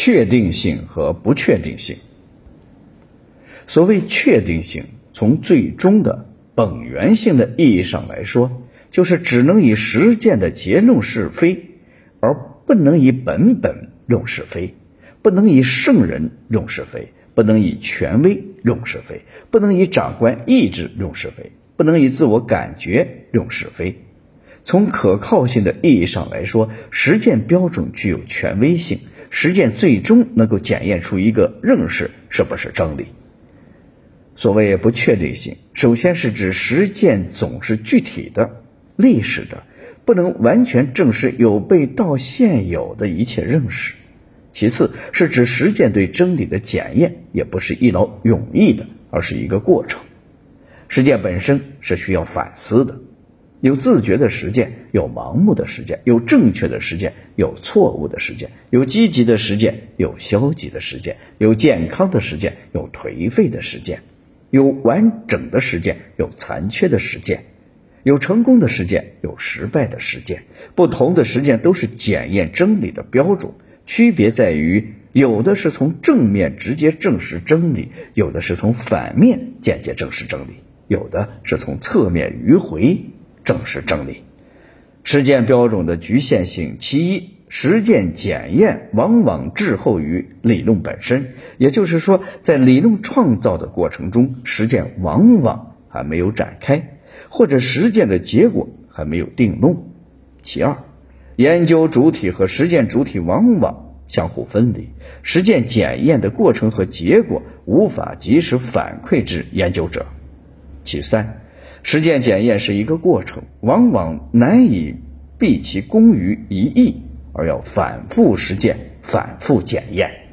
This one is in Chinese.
确定性和不确定性。所谓确定性，从最终的本源性的意义上来说，就是只能以实践的结论是非，而不能以本本论是非，不能以圣人论是非，不能以权威论是非，不能以长官意志论是非，不能以自我感觉论是非。从可靠性的意义上来说，实践标准具有权威性，实践最终能够检验出一个认识是不是真理。所谓不确定性，首先是指实践总是具体的、历史的，不能完全证实有被到现有的一切认识；其次是指实践对真理的检验，也不是一劳永逸的，而是一个过程。实践本身是需要反思的。有自觉的实践，有盲目的实践；有正确的实践，有错误的实践；有积极的实践，有消极的实践；有健康的实践，有颓废的实践；有完整的实践，有残缺的实践；有成功的实践，有失败的实践。不同的实践都是检验真理的标准，区别在于，有的是从正面直接证实真理，有的是从反面间接证实真理，有的是从侧面迂回。正是真理。实践标准的局限性，其一，实践检验往往滞后于理论本身，也就是说，在理论创造的过程中，实践往往还没有展开，或者实践的结果还没有定论。其二，研究主体和实践主体往往相互分离，实践检验的过程和结果无法及时反馈至研究者。其三。实践检验是一个过程，往往难以毕其功于一役，而要反复实践、反复检验。